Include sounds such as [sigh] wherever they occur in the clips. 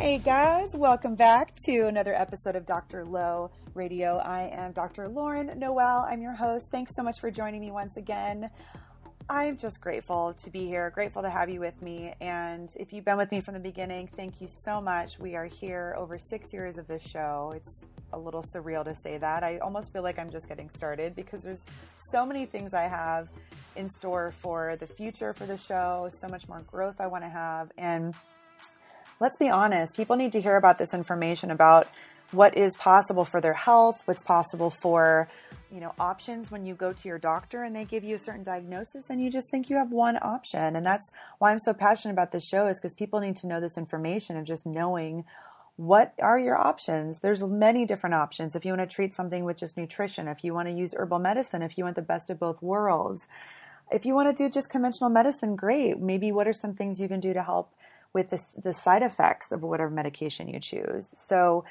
Hey guys, welcome back to another episode of Dr. Lo Radio. I am Dr. Lauren Noel. I'm your host. Thanks so much for joining me once again. I'm just grateful to be here, grateful to have you with me. And if you've been with me from the beginning, thank you so much. We are here over six years of this show. It's a little surreal to say that. I almost feel like I'm just getting started because there's so many things I have in store for the future for the show, so much more growth I want to have. And let's be honest, people need to hear about this information about what is possible for their health, what's possible for you know options when you go to your doctor and they give you a certain diagnosis and you just think you have one option. And that's why i'm so passionate about this show is because people need to know this information of just knowing what are your options. There's many different options. If you want to treat something with just nutrition if you want to use herbal medicine if you want the best of both worlds. If you want to do just conventional medicine great. Maybe what are some things you can do to help with the, the side effects of whatever medication you choose. So,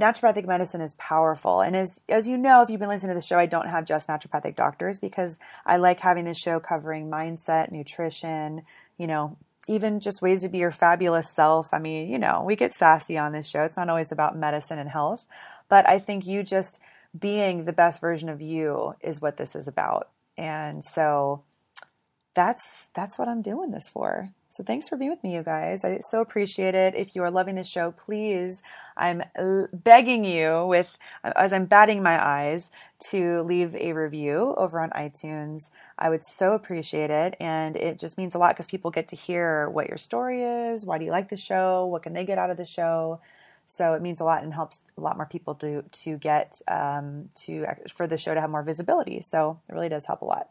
naturopathic medicine is powerful. And as, as you know, if you've been listening to the show, I don't have just naturopathic doctors because I like having this show covering mindset, nutrition, you know, even just ways to be your fabulous self. I mean, you know, we get sassy on this show. It's not always about medicine and health, but I think you just being the best version of you is what this is about. And so that's that's what I'm doing this for. So thanks for being with me, you guys. I so appreciate it. If you are loving the show, please, I'm begging you with as I'm batting my eyes to leave a review over on iTunes. I would so appreciate it, and it just means a lot because people get to hear what your story is. Why do you like the show? What can they get out of the show? So it means a lot and helps a lot more people to to get um, to for the show to have more visibility. So it really does help a lot.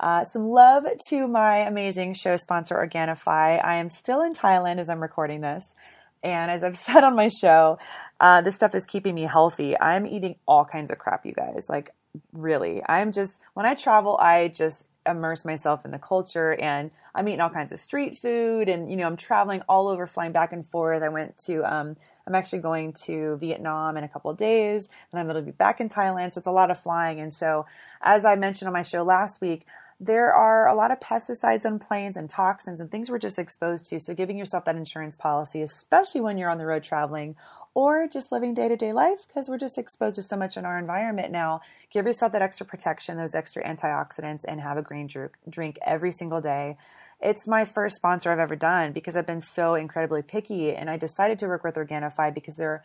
Uh, some love to my amazing show sponsor, Organifi. I am still in Thailand as I'm recording this. And as I've [laughs] said on my show, uh, this stuff is keeping me healthy. I'm eating all kinds of crap, you guys. Like, really. I'm just, when I travel, I just immerse myself in the culture and I'm eating all kinds of street food. And, you know, I'm traveling all over, flying back and forth. I went to, um, I'm actually going to Vietnam in a couple days, and I'm going to be back in Thailand. So it's a lot of flying. And so, as I mentioned on my show last week, there are a lot of pesticides on planes and toxins and things we're just exposed to. So, giving yourself that insurance policy, especially when you're on the road traveling or just living day to day life, because we're just exposed to so much in our environment now, give yourself that extra protection, those extra antioxidants, and have a green drink every single day. It's my first sponsor I've ever done because I've been so incredibly picky, and I decided to work with Organifi because they're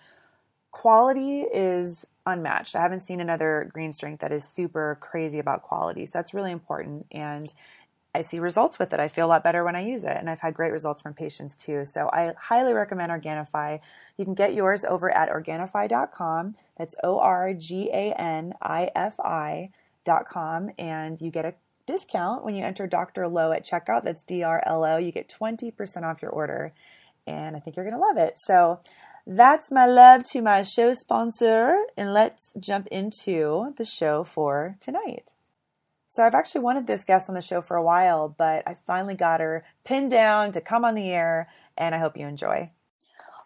quality is unmatched. I haven't seen another green strength that is super crazy about quality. So that's really important. And I see results with it. I feel a lot better when I use it. And I've had great results from patients too. So I highly recommend Organifi. You can get yours over at Organifi.com. That's O R G A N I F I.com. And you get a discount when you enter Dr. Lo at checkout. That's D R L O. You get 20% off your order. And I think you're going to love it. So that's my love to my show sponsor, and let's jump into the show for tonight. So, I've actually wanted this guest on the show for a while, but I finally got her pinned down to come on the air, and I hope you enjoy.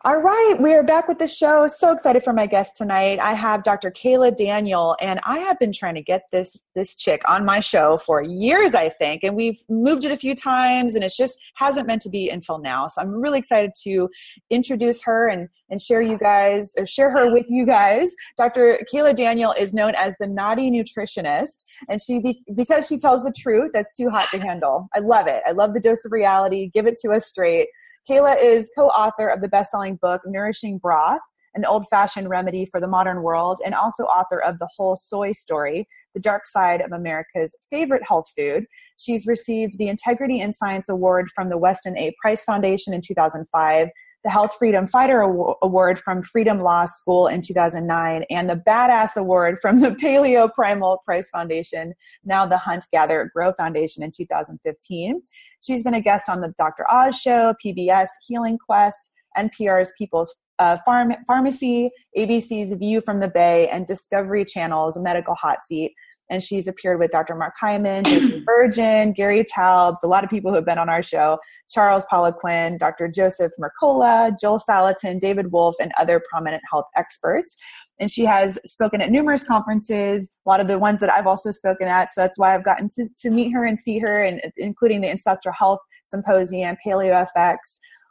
All right, we are back with the show. So excited for my guest tonight. I have Dr. Kaayla Daniel, and I have been trying to get this this chick on my show for years, I think, and we've moved it a few times, and it's just hasn't meant to be until now. So I'm really excited to introduce her and and share you guys or share her with you guys. Dr. Kaayla Daniel is known as the naughty nutritionist, and she be, because she tells the truth, that's too hot to handle. I love it. I love the dose of reality. Give it to us straight. Kaayla is co author of the best selling book, Nourishing Broth An Old Fashioned Remedy for the Modern World, and also author of The Whole Soy Story The Dark Side of America's Favorite Health Food. She's received the Integrity in Science Award from the Weston A. Price Foundation in 2005 the Health Freedom Fighter Award from Freedom Law School in 2009, and the Badass Award from the Paleo Primal Price Foundation, now the Hunt Gather Grow Foundation in 2015. She's been a guest on the Dr. Oz Show, PBS Healing Quest, NPR's People's uh, Farm- Pharmacy, ABC's View from the Bay, and Discovery Channel's Medical Hot Seat and she's appeared with Dr. Mark Hyman, JJ [clears throat] Virgin, Gary Taubes, a lot of people who have been on our show, Charles Poliquin, Dr. Joseph Mercola, Joel Salatin, David Wolfe, and other prominent health experts. And she has spoken at numerous conferences, a lot of the ones that I've also spoken at. So that's why I've gotten to, to meet her and see her, and including the Ancestral Health Symposium, Paleo FX,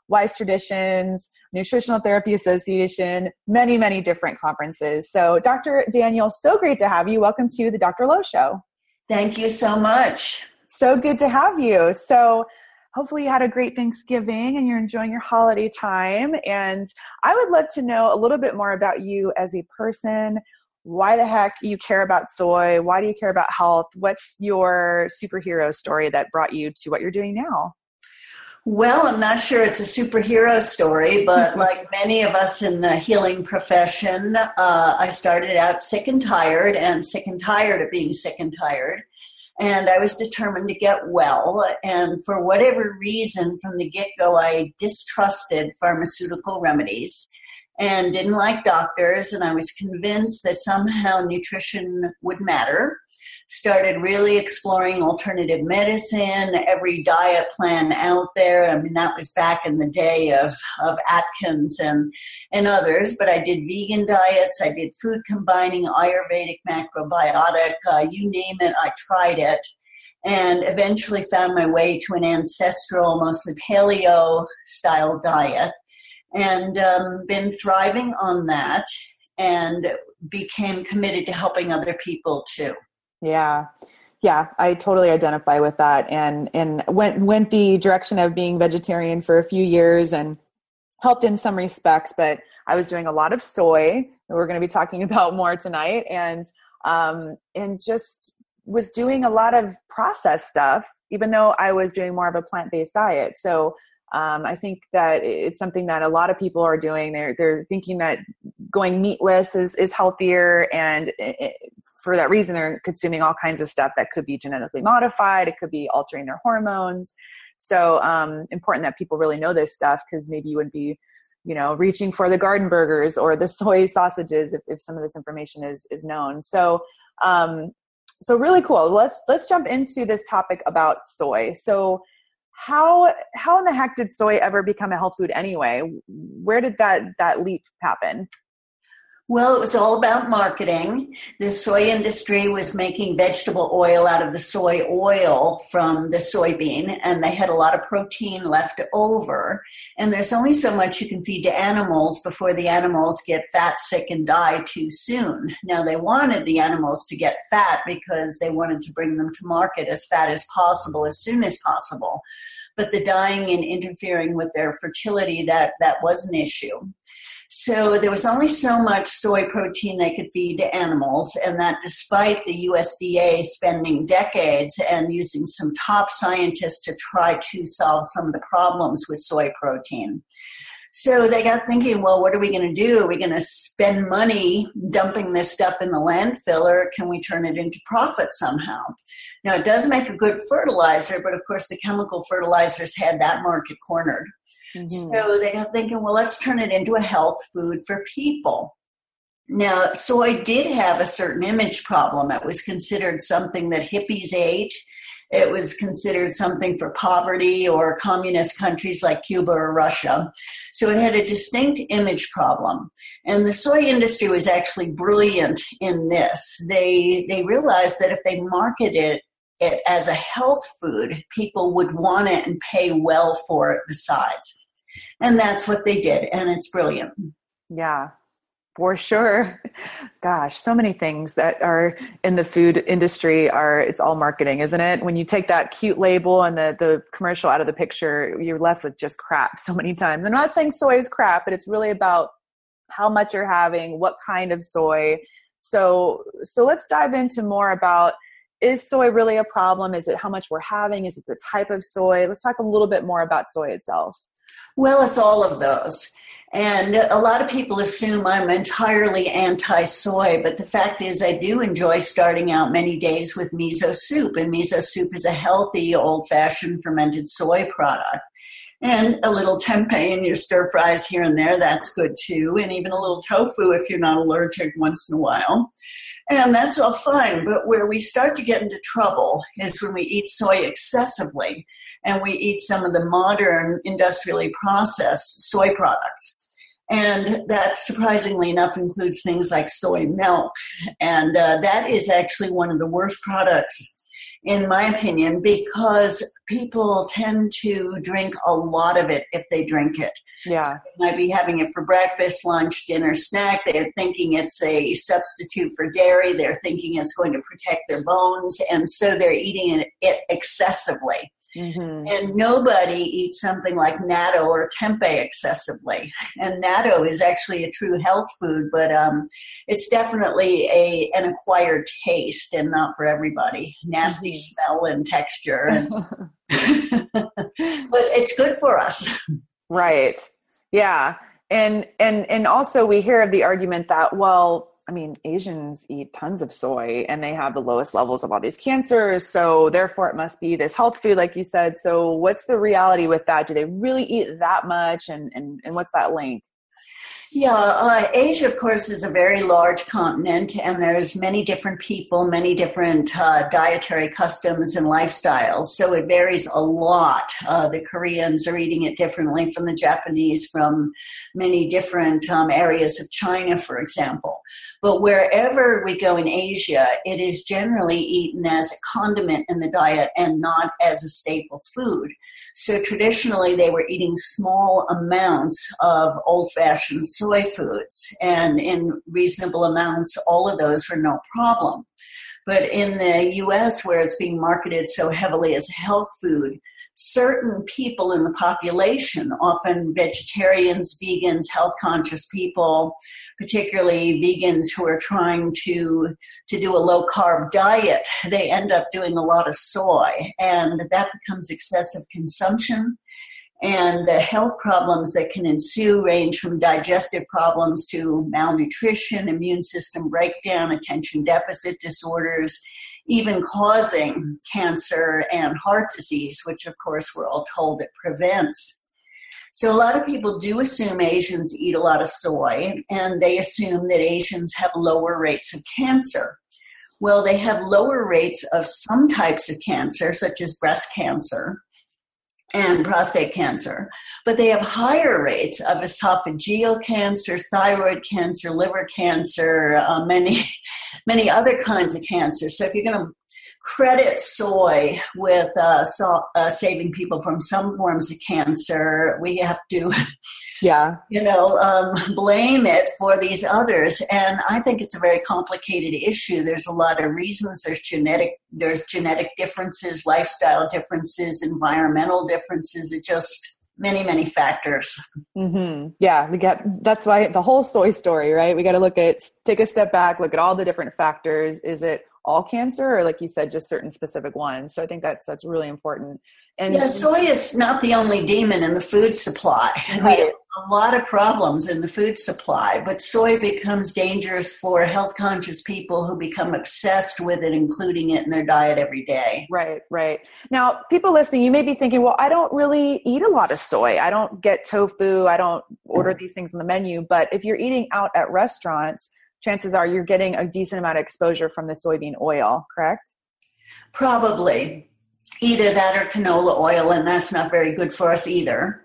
Wise Traditions, Nutritional Therapy Association, many, many different conferences. So, Dr. Daniel, so great to have you. Welcome to the Dr. Lo Show. Thank you so much. So good to have you. So, hopefully, you had a great Thanksgiving and you're enjoying your holiday time. And I would love to know a little bit more about you as a person. Why the heck you care about soy? Why do you care about health? What's your superhero story that brought you to what you're doing now? Well, I'm not sure it's a superhero story, but [laughs] like many of us in the healing profession, uh, I started out sick and tired and sick and tired of being sick and tired. And I was determined to get well. And for whatever reason, from the get go, I distrusted pharmaceutical remedies and didn't like doctors. And I was convinced that somehow nutrition would matter started really exploring alternative medicine, every diet plan out there. I mean, that was back in the day of, of Atkins and, and others, but I did vegan diets, I did food combining, Ayurvedic, macrobiotic, uh, you name it, I tried it. And eventually found my way to an ancestral, mostly paleo style diet, and um, been thriving on that and became committed to helping other people too. Yeah. Yeah, I totally identify with that and and went went the direction of being vegetarian for a few years and helped in some respects, but I was doing a lot of soy that we're going to be talking [laughs] about more tonight and um and just was doing a lot of processed stuff even though I was doing more of a plant-based diet. So um, I think that it's something that a lot of people are doing. They're they're thinking that going meatless is is healthier, and it, for that reason, they're consuming all kinds of stuff that could be genetically modified. It could be altering their hormones. So um, important that people really know this stuff because maybe you would be, you know, reaching for the garden burgers or the [laughs] soy sausages if, if some of this information is is known. So um, so really cool. Let's let's jump into this topic about soy. So how how in the heck did soy ever become a health food anyway? Where did that that leap happen? Well, it was all about marketing. The soy industry was making vegetable oil out of the soy oil from the soybean, and they had a lot of protein left over. And there's only so much you can feed to animals before the animals get fat, sick, and die too soon. Now, they wanted the animals to get fat because they wanted to bring them to market as fat as possible, as soon as possible. But the dying and interfering with their fertility, that, that was an issue. So there was only so much soy protein they could feed to animals, and that despite the USDA spending decades and using some top scientists to try to solve some of the problems with soy protein. So they got thinking, well, what are we going to do? Are we going to spend money dumping this stuff in the landfill, or can we turn it into profit somehow? Now, it does make a good fertilizer, but of course, the chemical fertilizers had that market cornered. Mm-hmm. So they got thinking, well, let's turn it into a health food for people. Now, soy did have a certain image problem. It was considered something that hippies ate. It was considered something for poverty or communist countries like Cuba or Russia. So it had a distinct image problem. And the soy industry was actually brilliant in this. They, they realized that if they marketed it as a health food, people would want it and pay well for it besides. And that's what they did, and it's brilliant. Yeah. For sure. Gosh, so many things that are in the food industry are it's all marketing, isn't it? When you take that cute label and the the commercial out of the picture, you're left with just crap [laughs] so many times. I'm not saying soy is crap, but it's really about how much you're having, what kind of soy. So so let's dive into more about is soy really a problem? Is it how much we're having? Is it the type of soy? Let's talk a little bit more about soy itself. Well, it's all of those. And a lot of people assume I'm entirely anti soy, but the fact is, I do enjoy starting out many days with miso soup. And miso soup is a healthy, old fashioned fermented soy product. And a little tempeh in your stir fries here and there, that's good too. And even a little tofu if you're not allergic once in a while. And that's all fine. But where we start to get into trouble is when we eat soy excessively and we eat some of the modern industrially processed soy products. And that, surprisingly enough, includes things like soy milk. And uh, that is actually one of the worst products, in my opinion, because people tend to drink a lot of it if they drink it. Yeah. So they might be having it for breakfast, lunch, dinner, snack. They're thinking it's a substitute for dairy. They're thinking it's going to protect their bones. And so they're eating it excessively. Mm-hmm. And nobody eats something like natto or tempeh excessively. And natto is actually a true health food, but um, it's definitely a an acquired taste and not for everybody. Nasty mm-hmm. smell and texture, and [laughs] [laughs] but it's good for us. Right. Yeah. And and and also we hear of the argument that well I mean, Asians eat tons of soy and they have the lowest levels of all these cancers. So, therefore, it must be this health food, like you said. So, what's the reality with that? Do they really eat that much? And, and, and what's that link? Yeah, uh, Asia, of course, is a very large continent, and there's many different people, many different uh, dietary customs and lifestyles. So it varies a lot. Uh, the Koreans are eating it differently from the Japanese, from many different um, areas of China, for example. But wherever we go in Asia, it is generally eaten as a condiment in the diet and not as a staple food. So traditionally, they were eating small amounts of old fashioned soy foods, and in reasonable amounts, all of those were no problem. But in the US, where it's being marketed so heavily as health food, certain people in the population, often vegetarians, vegans, health conscious people, particularly vegans who are trying to to do a low carb diet, they end up doing a lot of soy, and that becomes excessive consumption. And the health problems that can ensue range from digestive problems to malnutrition, immune system breakdown, attention deficit disorders, even causing cancer and heart disease, which of course we're all told it prevents. So, a lot of people do assume Asians eat a lot of soy, and they assume that Asians have lower rates of cancer. Well, they have lower rates of some types of cancer, such as breast cancer and prostate cancer, but they have higher rates of esophageal cancer, thyroid cancer, liver cancer, uh, many, [laughs] many other kinds of cancer. So, if you're going to credit soy with uh, so, uh, saving people from some forms of cancer. We have to, yeah, [laughs] you know, um, blame it for these others. And I think it's a very complicated issue. There's a lot of reasons. There's genetic, there's genetic differences, lifestyle differences, environmental differences. It just many many factors mm-hmm. yeah we get that's why the whole soy story right we got to look at take a step back look at all the different factors is it all cancer or like you said just certain specific ones? So i think that's that's really important. And yeah soy is not the only demon in the food supply. Right. we have a lot of problems in the food supply but soy becomes dangerous for health conscious people who become obsessed with it including it in their diet every day. Right right. Now people listening you may be thinking well i don't really eat a lot of soy. I don't get tofu. I don't order these things on the menu. But if you're eating out at restaurants chances are you're getting a decent amount of exposure from the soybean oil, correct? Probably. Either that or canola oil, and that's not very good for us either.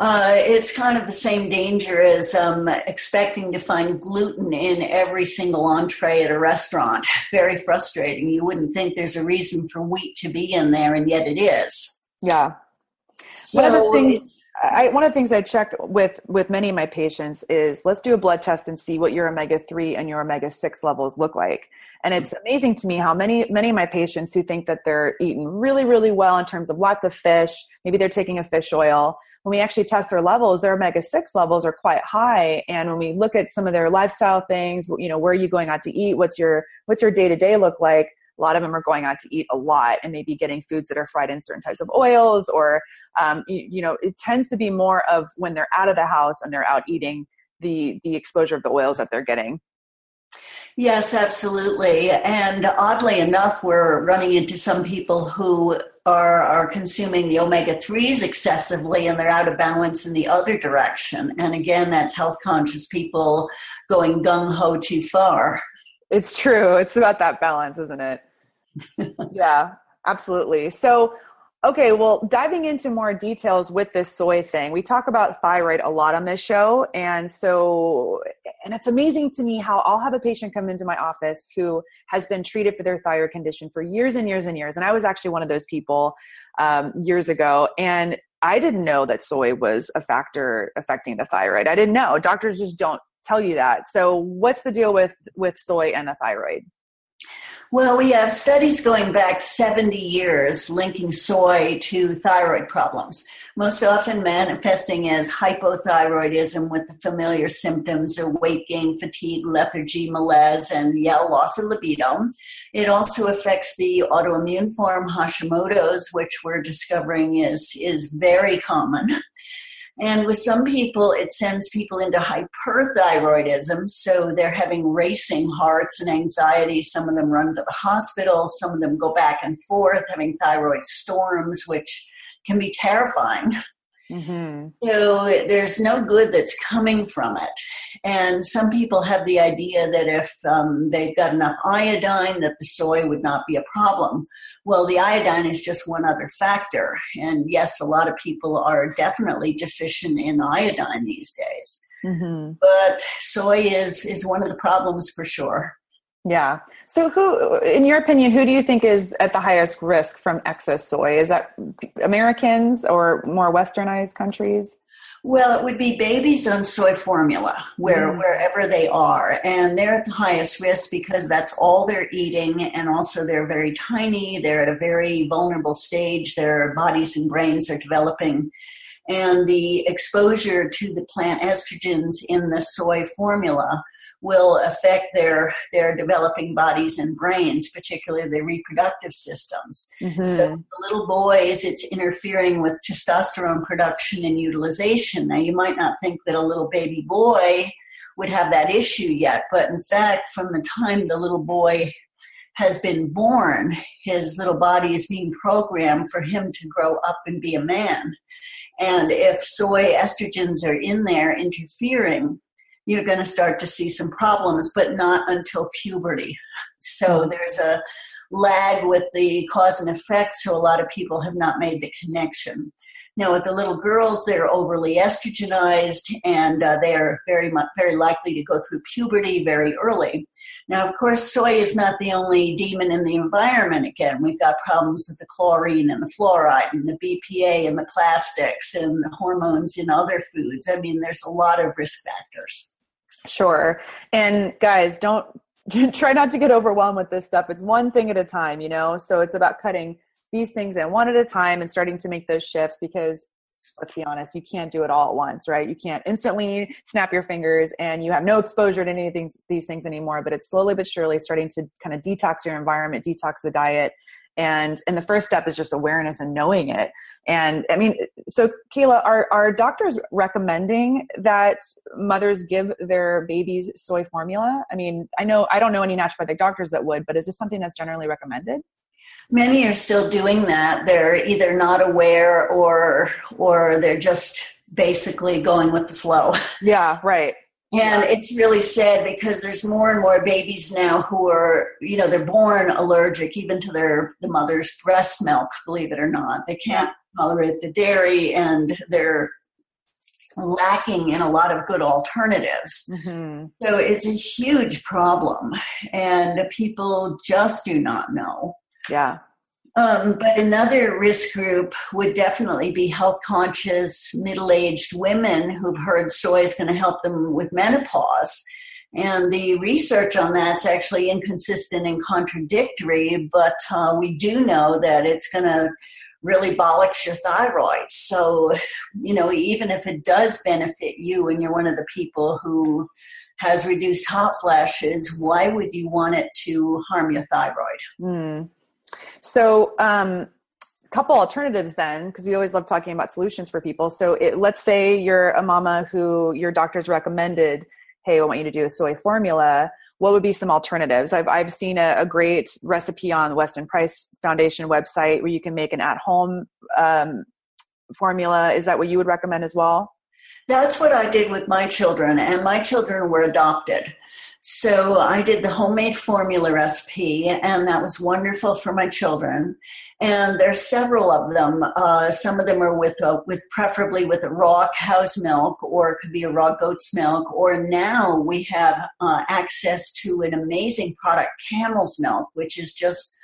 Uh, it's kind of the same danger as um, expecting to find gluten in every single entree at a restaurant. [laughs] Very frustrating. You wouldn't think there's a reason for wheat to be in there, and yet it is. Yeah. So, One of the things I, one of the things I check with with many of my patients is let's do a blood test and see what your omega three and your omega six levels look like. And it's amazing to me how many many of my patients who think that they're eating really really well in terms of lots of fish, maybe they're taking a fish oil. When we actually test their levels, their omega six levels are quite high. And when we look at some of their lifestyle things, you know, where are you going out to eat? What's your what's your day to day look like? A lot of them are going out to eat a lot and maybe getting foods that are fried in certain types of oils or um, you, you, know it tends to be more of when they're out of the house and they're out eating the the exposure of the oils that they're getting. Yes absolutely. And oddly enough we're running into some people who are are consuming the omega 3s excessively and they're out of balance in the other direction. And again that's health conscious people going gung ho too far. It's true. It's about that balance isn't it [laughs] yeah, absolutely. So, okay, well, diving into more details with this soy thing, we talk about thyroid a lot on this show. And so, and it's amazing to me how I'll have a patient come into my office who has been treated for their thyroid condition for years and years and years. And I was actually one of those people um, years ago. And I didn't know that soy was a factor affecting the thyroid. I didn't know. Doctors just don't tell you that. So, what's the deal with with soy and the thyroid? Well, we have studies going back 70 years linking soy to thyroid problems, most often manifesting as hypothyroidism with the familiar symptoms of weight gain, fatigue, lethargy, malaise, and yeah, loss of libido. It also affects the autoimmune form Hashimoto's, which we're discovering is, is very common. And with some people, it sends people into hyperthyroidism. So they're having racing hearts and anxiety. Some of them run to the hospital. Some of them go back and forth, having thyroid storms, which can be terrifying. [laughs] Mm-hmm. So there's no good that's coming from it. And some people have the idea that if um, they've got enough iodine, that the soy would not be a problem. Well, the iodine is just one other factor. And yes, a lot of people are definitely deficient in iodine these days. Mm-hmm. But soy is is one of the problems for sure. Yeah. So, who, in your opinion, who do you think is at the highest risk from excess soy? Is that Americans or more westernized countries? Well, it would be babies on soy formula, where mm. wherever they are, and they're at the highest risk because that's all they're eating, and also they're very tiny. They're at a very vulnerable stage. Their bodies and brains are developing, and the exposure to the plant estrogens in the soy formula will affect their their developing bodies and brains, particularly the reproductive systems. Mm-hmm. So the little boys, it's interfering with testosterone production and utilization. Now, you might not think that a little baby boy would have that issue yet, but in fact, from the time the little boy has been born, his little body is being programmed for him to grow up and be a man. And if soy estrogens are in there interfering, you're going to start to see some problems, but not until puberty. So there's a lag with the cause and effect, so a lot of people have not made the connection. Now, with the little girls, they're overly estrogenized and uh, they are very much very likely to go through puberty very early. Now, of course, soy is not the only demon in the environment. Again, we've got problems with the chlorine and the fluoride and the BPA and the plastics and the hormones in other foods. I mean, there's a lot of risk factors. Sure. And guys, don't [laughs] try not to get overwhelmed with this stuff. It's one thing at a time, you know? So it's about cutting these things in one at a time and starting to make those shifts because let's be honest, you can't do it all at once, right? You can't instantly snap your fingers and you have no exposure to any of these, these things anymore, but it's slowly but surely starting to kind of detox your environment, detox the diet. And, and the first step is just awareness and knowing it. And I mean, so Kaayla, are, are doctors recommending that mothers give their babies soy formula? I mean, I know, I don't know any naturopathic doctors that would, but is this something that's generally recommended? Many are still doing that. They're either not aware or, or they're just basically going with the flow. [laughs] Yeah, right. And it's really sad because there's more and more babies now who are, you know, they're born allergic even to their the mother's breast milk, believe it or not. They can't tolerate the dairy and they're lacking in a lot of good alternatives. Mm-hmm. So it's a huge problem and people just do not know. Yeah. Um, but another risk group would definitely be health conscious, middle aged women who've heard soy is going to help them with menopause. And the research on that's actually inconsistent and contradictory, but uh, we do know that it's going to really bollocks your thyroid. So, you know, even if it does benefit you and you're one of the people who has reduced hot flashes, why would you want it to harm your thyroid? Mm. So, um, couple alternatives then because we always love talking about solutions for people. So it, let's say you're a mama who your doctor's recommended hey i want you to do a soy formula. What would be some alternatives? I've, I've seen a, a great recipe on the weston price foundation website where you can make an at-home um, formula. Is that what you would recommend as well? That's what i did with my children and my children were adopted so I did the homemade formula recipe, and that was wonderful for my children. And there's several of them. Uh, some of them are with a, with preferably with a raw cow's milk, or it could be a raw goat's milk. Or now we have uh, access to an amazing product, camel's milk, which is just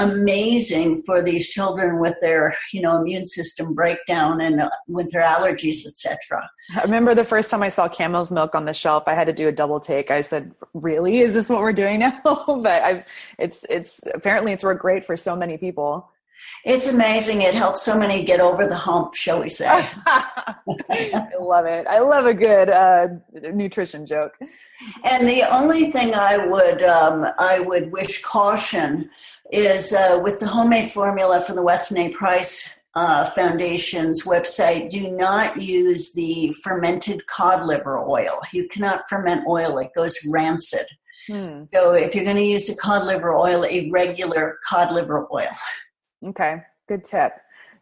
amazing for these children with their you know immune system breakdown and uh, with their allergies etc i remember the first time i saw camel's milk on the shelf i had to do a double take. I said really? Is this what we're doing now? [laughs] But i've it's it's apparently it's worked great for so many people it's amazing. It helps so many get over the hump, shall we say. [laughs] I love it. I love a good uh, nutrition joke. And the only thing I would um, I would wish caution is uh, with the homemade formula from the Weston A. Price uh, Foundation's website, do not use the fermented cod liver oil. You cannot ferment oil, it goes rancid. Hmm. So if you're going to use a cod liver oil, a regular cod liver oil. Okay, good tip.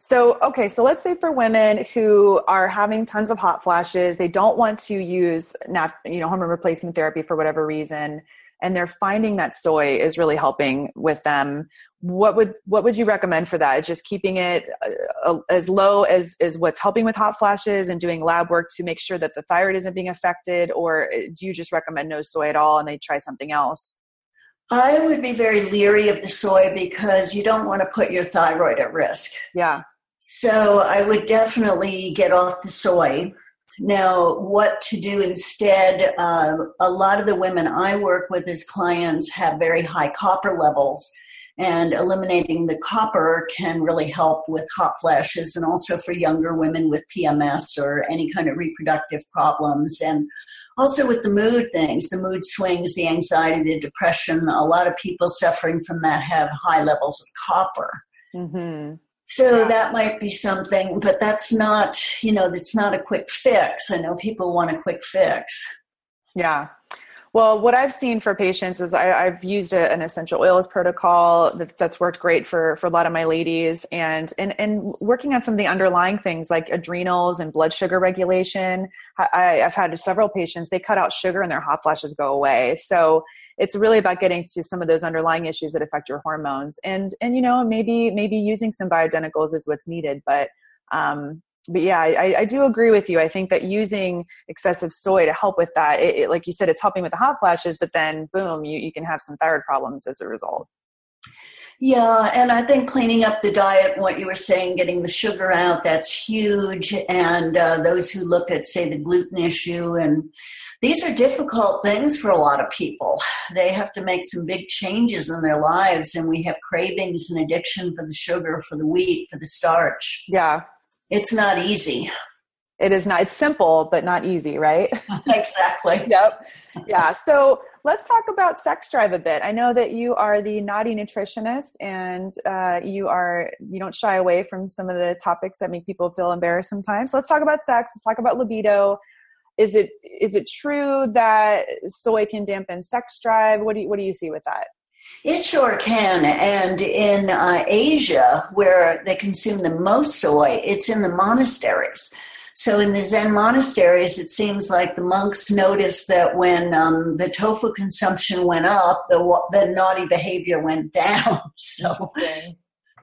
So, okay, so let's say for women who are having tons of hot flashes, they don't want to use nat- you know hormone replacement therapy for whatever reason and they're finding that soy is really helping with them what would what would you recommend for that just keeping it uh, uh, as low as is what's helping with hot flashes and doing lab work to make sure that the thyroid isn't being affected or uh, do you just recommend no soy at all and they try something else i would be very leery of the soy because you don't want to put your thyroid at risk yeah so i would definitely get off the soy now, what to do instead? Uh, a lot of the women I work with as clients have very high copper levels, and eliminating the copper can really help with hot flashes and also for younger women with PMS or any kind of reproductive problems. And also with the mood things, the mood swings, the anxiety, the depression, a lot of people suffering from that have high levels of copper. Mm-hmm. So that might be something, but that's not, you know, that's not a quick fix. I know people want a quick fix. Yeah. Well, what I've seen for patients is I, have used a, an essential oils protocol that, that's worked great for, for a lot of my ladies and, and, and working on some of the underlying things like adrenals and blood sugar regulation. I, I've had several patients, they cut out sugar and their hot flashes go away. So it's really about getting to some of those underlying issues that affect your hormones and and you know maybe maybe using some bioidenticals is what's needed but um but yeah I, I do agree with you i think that using excessive soy to help with that it, it, like you said it's helping with the hot flashes but then boom you, you can have some thyroid problems as a result yeah, and I think cleaning up the diet, what you were saying, getting the sugar out, that's huge. And uh, those who look at, say, the gluten issue and these are difficult things for a lot of people. They have to make some big changes in their lives, and we have cravings and addiction for the sugar, for the wheat, for the starch. Yeah. It's not easy. It is not, it's simple, but not easy, right? [laughs] exactly. yep. Yeah. So let's talk about sex drive a bit. I know that you are the naughty nutritionist and uh, you are, you don't shy away from some of the topics that make people feel embarrassed sometimes. Let's talk about sex. Let's talk about libido is it is it true that soy can dampen sex drive what do you what do you see with that it sure can and in uh, asia where they consume the most soy it's in the monasteries. So in the zen monasteries it seems like the monks noticed that when um, the tofu consumption went up the, the naughty behavior went [laughs] down so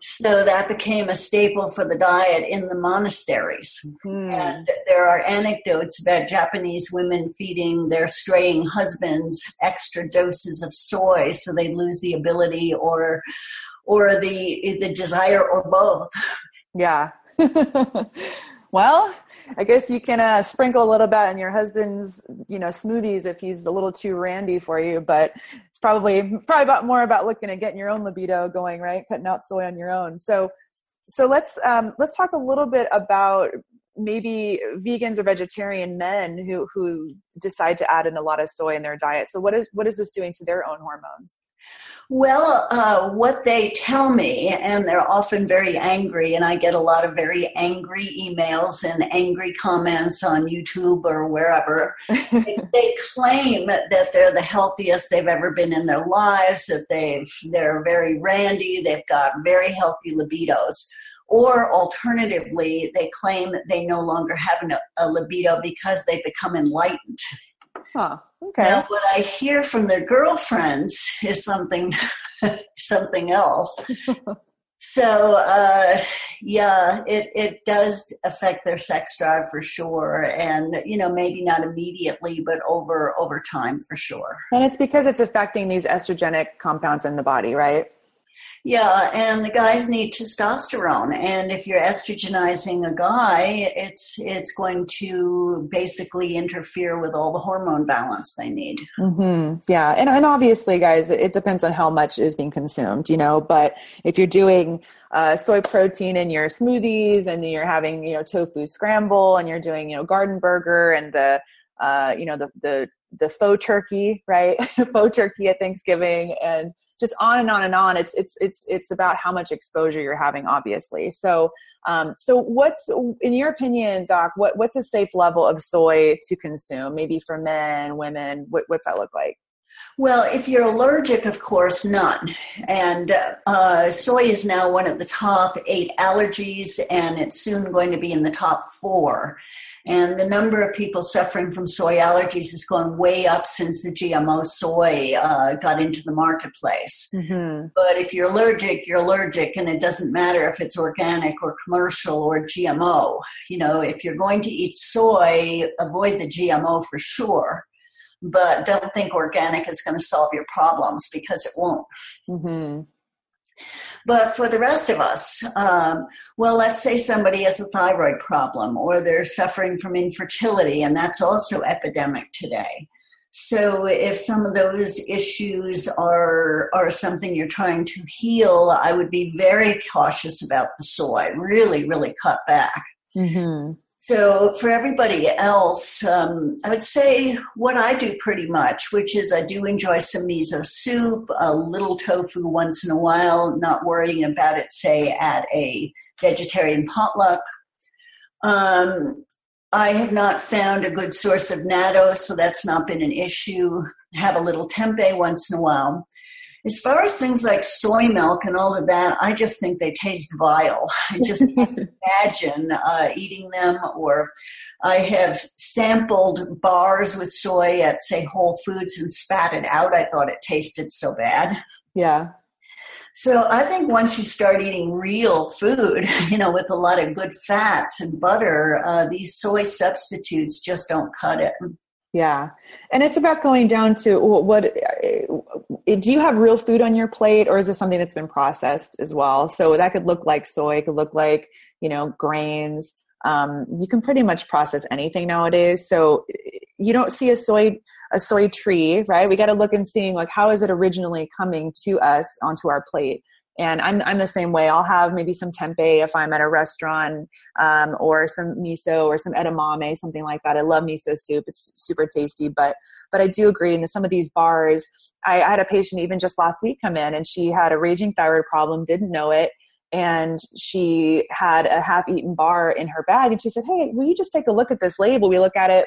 so that became a staple for the diet in the monasteries. Mm. And there are anecdotes about Japanese women feeding their straying husbands extra doses of soy so they lose the ability or or the the desire or both. Yeah. [laughs] well, I guess you can uh, sprinkle a little bit in your husband's, you know, smoothies if he's a little too randy for you. But it's probably probably about more about looking at getting your own libido going, right? Cutting out soy on your own. So, so let's um, let's talk a little bit about maybe vegans or vegetarian men who who decide to add in a lot of soy in their diet. So, what is what is this doing to their own hormones? Well, uh, what they tell me, and they're often very angry, and I get a lot of very angry emails and angry comments on YouTube or wherever. [laughs] they, claim that they're the healthiest they've ever been in their lives, that they've they're very randy, they've got very healthy libidos. Or alternatively, they claim they no longer have an, a libido because they've become enlightened. Huh. Okay. Now, what I hear from their girlfriends is something, [laughs] something else. [laughs] so, uh, yeah, it it does affect their sex drive for sure, and you know maybe not immediately, but over over time for sure. And it's because it's affecting these estrogenic compounds in the body, right? Yeah, and the guys need testosterone, and if you're estrogenizing a guy, it's it's going to basically interfere with all the hormone balance they need. Mm-hmm. Yeah, and and obviously, guys, it depends on how much is being consumed, you know. But if you're doing uh, soy protein in your smoothies, and you're having you know tofu scramble, and you're doing you know garden burger, and the uh, you know the the the faux turkey, right? [laughs] faux turkey at Thanksgiving, and just on and on and on it's it's it's it's about how much exposure you're having obviously so um, so what's in your opinion doc what what's a safe level of soy to consume maybe for men women what, what's that look like well, if you're allergic, of course, none. And uh, soy is now one of the top eight allergies, and it's soon going to be in the top four. And the number of people suffering from soy allergies has gone way up since the GMO soy uh, got into the marketplace. Mm-hmm. But if you're allergic, you're allergic, and it doesn't matter if it's organic or commercial or GMO. You know, if you're going to eat soy, avoid the GMO for sure. But don't think organic is going to solve your problems because it won't. Mm-hmm. But for the rest of us, um, well, let's say somebody has a thyroid problem or they're suffering from infertility, and that's also epidemic today. So if some of those issues are are something you're trying to heal, I would be very cautious about the soy. Really, really cut back. Mm-hmm. So, for everybody else, um, I would say what I do pretty much, which is I do enjoy some miso soup, a little tofu once in a while, not worrying about it, say, at a vegetarian potluck. Um, I have not found a good source of natto, so that's not been an issue. Have a little tempeh once in a while. As far as things like soy milk and all of that, I just think they taste vile. I just can't [laughs] imagine uh, eating them. Or I have sampled bars with soy at, say, Whole Foods and spat it out. I thought it tasted so bad. Yeah. So I think once you start eating real food, [laughs] you know, with a lot of good fats and butter, uh, these soy substitutes just don't cut it. Yeah. And it's about going down to what do you have real food on your plate or is this something that's been processed as well? So that could look like soy, could look like, you know, grains. Um, you can pretty much process anything nowadays. So you don't see a soy a soy tree, right? We got to look and seeing like how is it originally coming to us onto our plate. And I'm I'm the same way. I'll have maybe some tempeh if I'm at a restaurant, um, or some miso or some edamame, something like that. I love miso soup; it's super tasty. But but I do agree. In some of these bars, I, I had a patient even just last week come in, and she had a raging thyroid problem, didn't know it, and she had a half-eaten bar in her bag, and she said, "Hey, will you just take a look at this label? We look at it,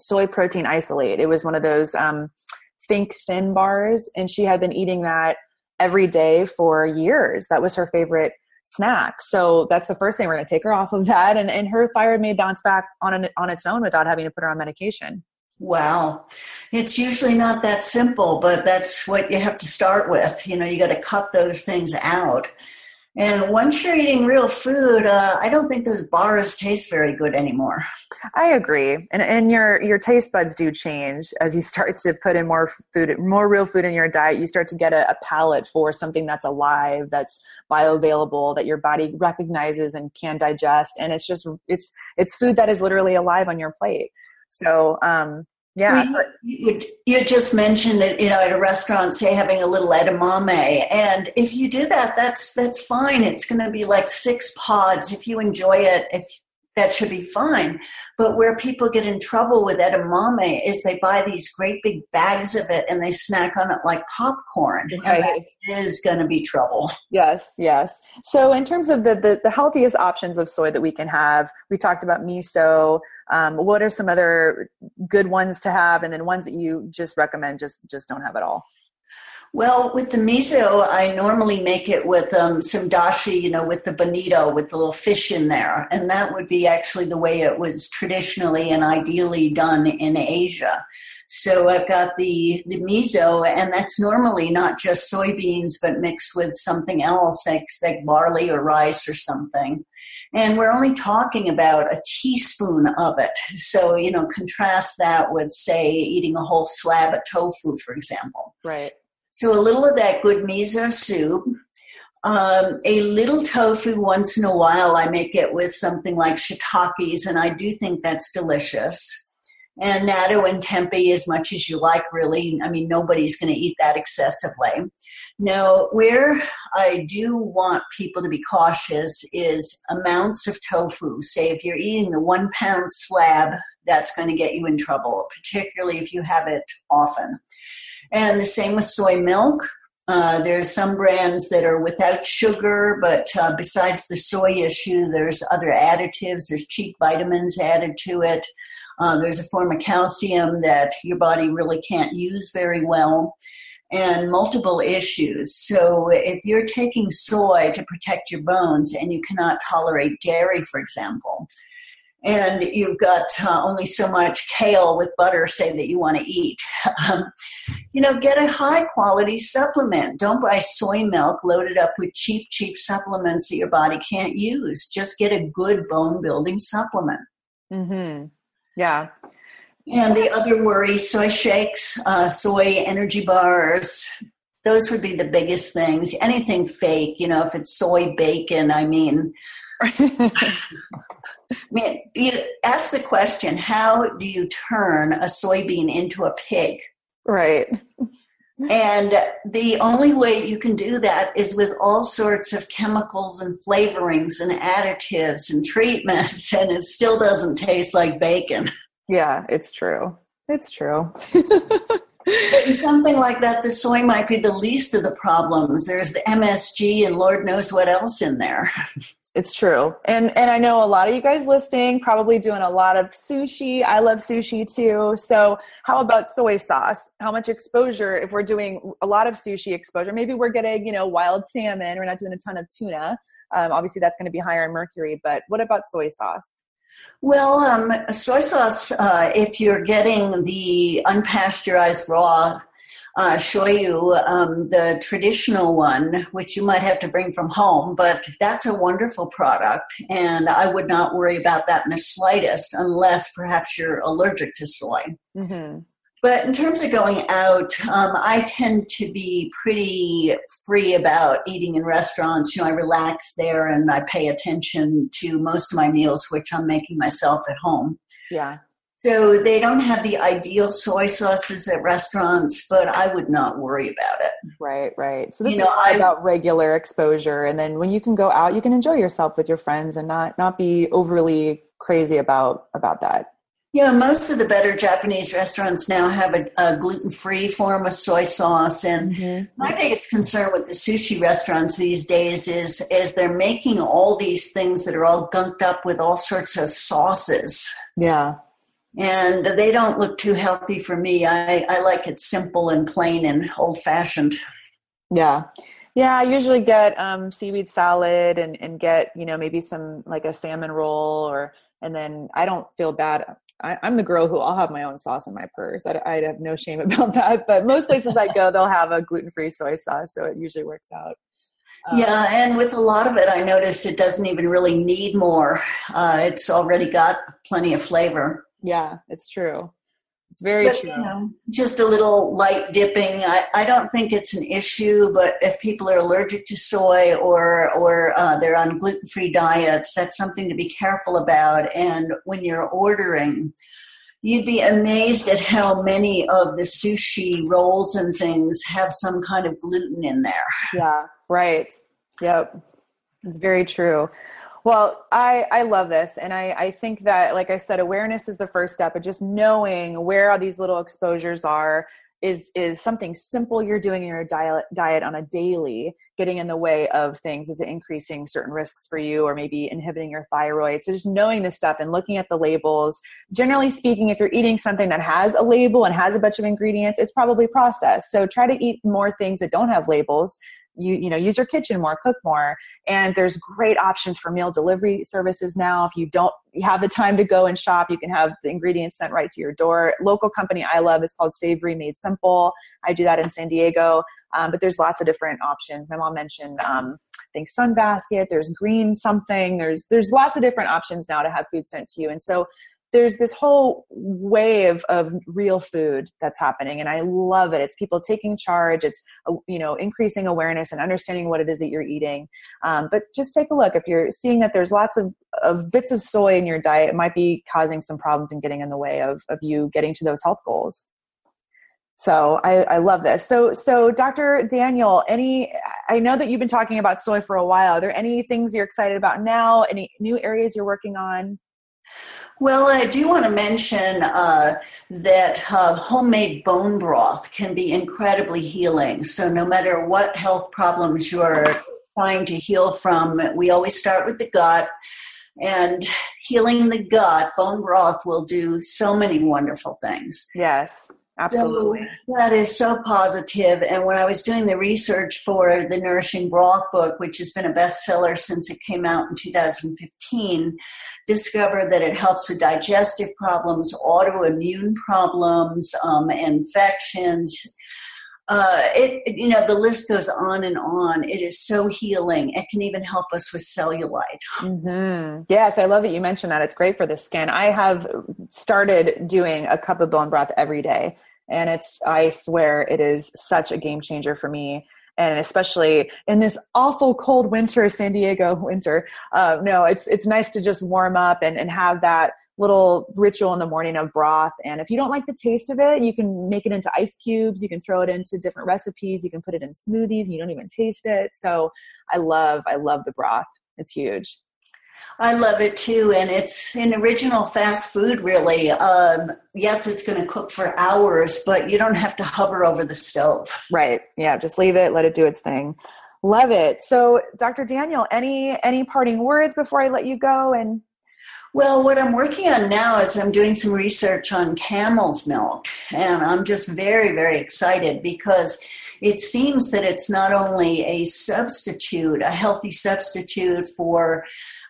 soy protein isolate. It was one of those." Um, think thin bars and she had been eating that every day for years. That was her favorite snack. So that's the first thing we're going to take her off of that, and, and her thyroid may bounce back on an, on its own without having to put her on medication. Wow. It's usually not that simple, but that's what you have to start with. You know, you got to cut those things out. And once you're eating real food, uh, I don't think those bars taste very good anymore. I agree, and and your your taste buds do change as you [laughs] start to put in more food, more real food in your diet. You start to get a, a palate for something that's alive, that's bioavailable, that your body recognizes and can digest, and it's just it's it's food that is literally alive on your plate. So um, yeah. you, you just mentioned it, you know, at a restaurant, say having a little edamame. And if you do that, that's that's fine. It's gonna be like six pods. If you enjoy it, if that should be fine. But where people get in trouble with edamame is they buy these great big bags of it and they snack on it like popcorn. Right. And that is going to be trouble. Yes, yes. So, in terms of the, the, the healthiest options of soy that we can have, we talked about miso. Um, what are some other good ones to have, and then ones that you just recommend just just don't have at all? Well, with the miso, I normally make it with um, some dashi, you know, with the bonito, with the little fish in there. And that would be actually the way it was traditionally and ideally done in Asia. So I've got the, the miso, and that's normally not just soybeans, but mixed with something else, like, like barley or rice or something. And we're only talking about a teaspoon of it. So, you know, contrast that with, say, eating a whole slab of tofu, for example. Right. So a little of that good miso soup, um, a little tofu once in a while. I make it with something like shiitakes, and I do think that's delicious. And natto and tempeh as much as you like, really. I mean, nobody's going to eat that excessively. Now, where I do want people to be cautious is amounts of tofu. Say, if you're eating the one pound slab, that's going to get you in trouble, particularly if you have it often. And the same with soy milk. Uh, there's some brands that are without sugar, but uh, besides the soy issue, there's other additives. There's cheap vitamins added to it. Uh, there's a form of calcium that your body really can't use very well, and multiple issues. So, if you're taking soy to protect your bones and you cannot tolerate dairy, for example, and you've got uh, only so much kale with butter, say that you want to eat. [laughs] Um, you know, get a high quality supplement. Don't buy soy milk loaded up with cheap, cheap supplements that your body can't use. Just get a good bone building supplement. Mm-hmm. Yeah. And the other worry soy shakes, uh, soy energy bars, those would be the biggest things. Anything fake, you know, if it's soy bacon, I mean, [laughs] I mean, you ask the question how do you turn a soybean into a pig? Right. And the only way you can do that is with all sorts of chemicals and flavorings and additives and treatments, and it still doesn't taste like bacon. Yeah, it's true. It's true. [laughs] something like that, the soy might be the least of the problems. There's the MSG and Lord knows what else in there. It's true. And and I know a lot of you guys listening probably doing a lot of sushi. I love sushi too. So, how about soy sauce? How much exposure if we're doing a lot of sushi exposure? Maybe we're getting, you know, wild salmon, we're not doing a ton of tuna. Um, obviously that's going to be higher in mercury, but what about soy sauce? Well, um, soy sauce, uh, if you're getting the unpasteurized raw uh, shoyu, um, the traditional one, which you might have to bring from home, but that's a wonderful product, and I would not worry about that in the slightest, unless perhaps you're allergic to soy. Mm-hmm. But in terms of going out, um, I tend to be pretty free about eating in restaurants. You know, I relax there and I pay attention to most of my meals, which I'm making myself at home. Yeah. So they don't have the ideal soy sauces at restaurants, but I would not worry about it. Right, right. So this you is know, I, about regular exposure, and then when you can go out, you can enjoy yourself with your friends and not not be overly crazy about about that. Yeah, most of the better Japanese restaurants now have a, a gluten-free form of soy sauce, and mm-hmm. my biggest concern with the sushi restaurants these days is is they're making all these things that are all gunked up with all sorts of sauces. Yeah, and they don't look too healthy for me. I, I like it simple and plain and old fashioned. Yeah. Yeah, I usually get um, seaweed salad and, and get, you know, maybe some like a salmon roll or, and then I don't feel bad. I, am the girl who I'll have my own sauce in my purse. I, I have no shame [laughs] about that. But most places I go, they'll have a gluten free soy sauce. So it usually works out. Um, yeah, and with a lot of it, I notice it doesn't even really need more. Uh, it's already got plenty of flavor. Yeah, it's true. It's very but, true. You know, just a little light dipping. I, I don't think it's an issue, but if people are allergic to soy or or uh, they're on gluten free diets, that's something to be careful about. And when you're ordering, you'd be amazed at how many of the sushi rolls and things have some kind of gluten in there. Yeah, right. Yep. It's very true. Well, I, I love this. And I, I think that, like I said, awareness is the first step, but just knowing where all these little exposures are is, is something simple you're doing in your diet, diet on a daily, getting in the way of things. Is it increasing certain risks for you or maybe inhibiting your thyroid? So just knowing this stuff and looking at the labels. Generally speaking, if you're eating something that has a label and has a bunch of ingredients, it's probably processed. So try to eat more things that don't have labels you you know use your kitchen more cook more. And there's great options for meal delivery services now. If you don't have the time to go and shop you can have the ingredients sent right to your door. Local company i love is called savory made simple. I do that in san diego. Um, but there's lots of different options. My mom mentioned um, i think sunbasket there's green something there's there's lots of different options now to have food sent to you. And so there's this whole wave of real food that's happening and i love it. It's people taking charge. It's uh, you know increasing awareness and understanding what it is that you're eating. Um, but just take a look. If you're seeing that there's lots of, of bits of soy in your diet it might be causing some problems and getting in the way of, of you getting to those health goals. So I, I love this. So so dr daniel any i know that you've been talking about soy for a while. Are there any things you're excited about now? Any new areas you're working on well, I do want to mention uh, that uh, homemade bone broth can be incredibly healing. So, no matter what health problems you're trying to heal from, we always start with the gut. And healing the gut, bone broth will do so many wonderful things. Yes. Absolutely. So that is so positive. And when I was doing the research for the Nourishing Broth book, which has been a bestseller since it came out in 2015, discovered that it helps with digestive problems, autoimmune problems, um, infections. Uh, it, you know, the list goes on and on. It is so healing. It can even help us with cellulite. [laughs] Mm-hmm. Yes, I love that you mentioned that. It's great for the skin. I have started doing a cup of bone broth every day and it's i swear it is such a game changer for me and especially in this awful cold winter san diego winter uh, no it's it's nice to just warm up and, and have that little ritual in the morning of broth and if you don't like the taste of it you can make it into ice cubes you can throw it into different recipes you can put it in smoothies you don't even taste it so i love i love the broth it's huge I love it too, and it's an original fast food. Really, um, yes, it's going to cook for hours, but you don't have to hover over the stove. Right? Yeah, just leave it, let it do its thing. Love it. So, Dr. Daniel, any any parting words before I let you go? And well, what I'm working on now is I'm doing some research on camel's milk, and I'm just very, very excited because it seems that it's not only a substitute, a healthy substitute for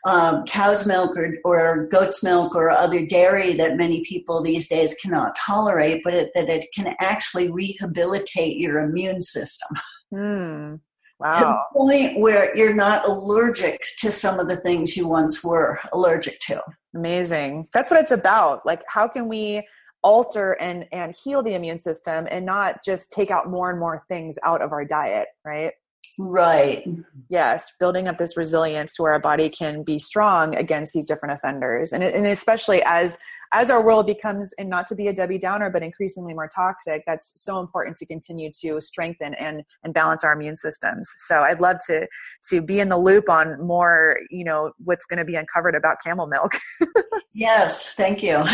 um, cow's milk or, or goat's milk or other dairy that many people these days cannot tolerate, but it, that it can actually rehabilitate your immune system. Mm. Wow. To the point where you're not allergic to some of the things you once were allergic to. Amazing. That's what it's about. Like, how can we alter and and heal the immune system and not just take out more and more things out of our diet, right? Right. Yes, building up this resilience to where our body can be strong against these different offenders, and and especially as as our world becomes and not to be a Debbie Downer, but increasingly more toxic, that's so important to continue to strengthen and and balance our immune systems. So I'd love to to be in the loop on more, you know, what's going to be uncovered about camel milk. [laughs] yes, thank you.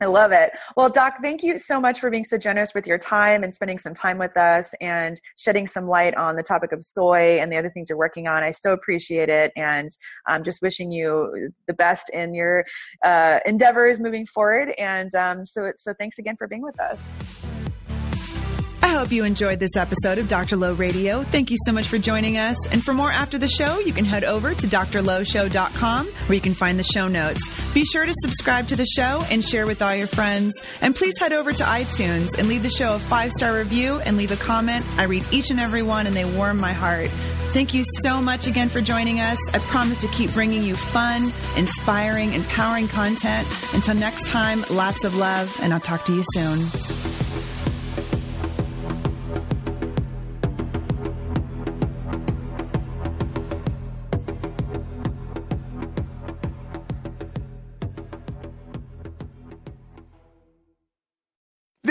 I love it. Well, Doc, thank you so much for being so generous with your time and spending some time with us and shedding some light on the topic of soy and the other things you're working on. I so appreciate it. And I'm just wishing you the best in your uh, endeavors moving forward. And um, so, so thanks again for being with us. Hope you enjoyed this episode of Dr. Lo Radio. Thank you so much for joining us. And for more after the show, you can head over to drlowshow.com where you can find the show notes. Be sure to subscribe to the show and share with all your friends. And please head over to iTunes and leave the show a five star review and leave a comment. I read each and every one and they warm my heart. Thank you so much again for joining us. I promise to keep bringing you fun, inspiring, empowering content. Until next time, lots of love, and I'll talk to you soon.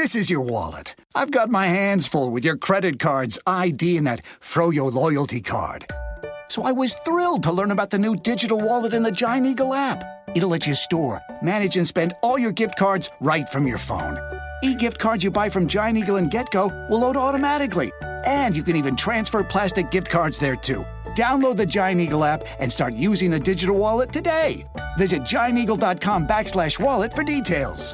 This is your wallet. I've got my hands full with your credit cards, ID, and that Froyo loyalty card. So I was thrilled to learn about the new digital wallet in the Giant Eagle app. It'll let you store, manage, and spend all your gift cards right from your phone. E-gift cards you buy from Giant Eagle and GetGo will load automatically. And you can even transfer plastic gift cards there too. Download the Giant Eagle app and start using the digital wallet today. Visit gianteagle.com backslash wallet for details.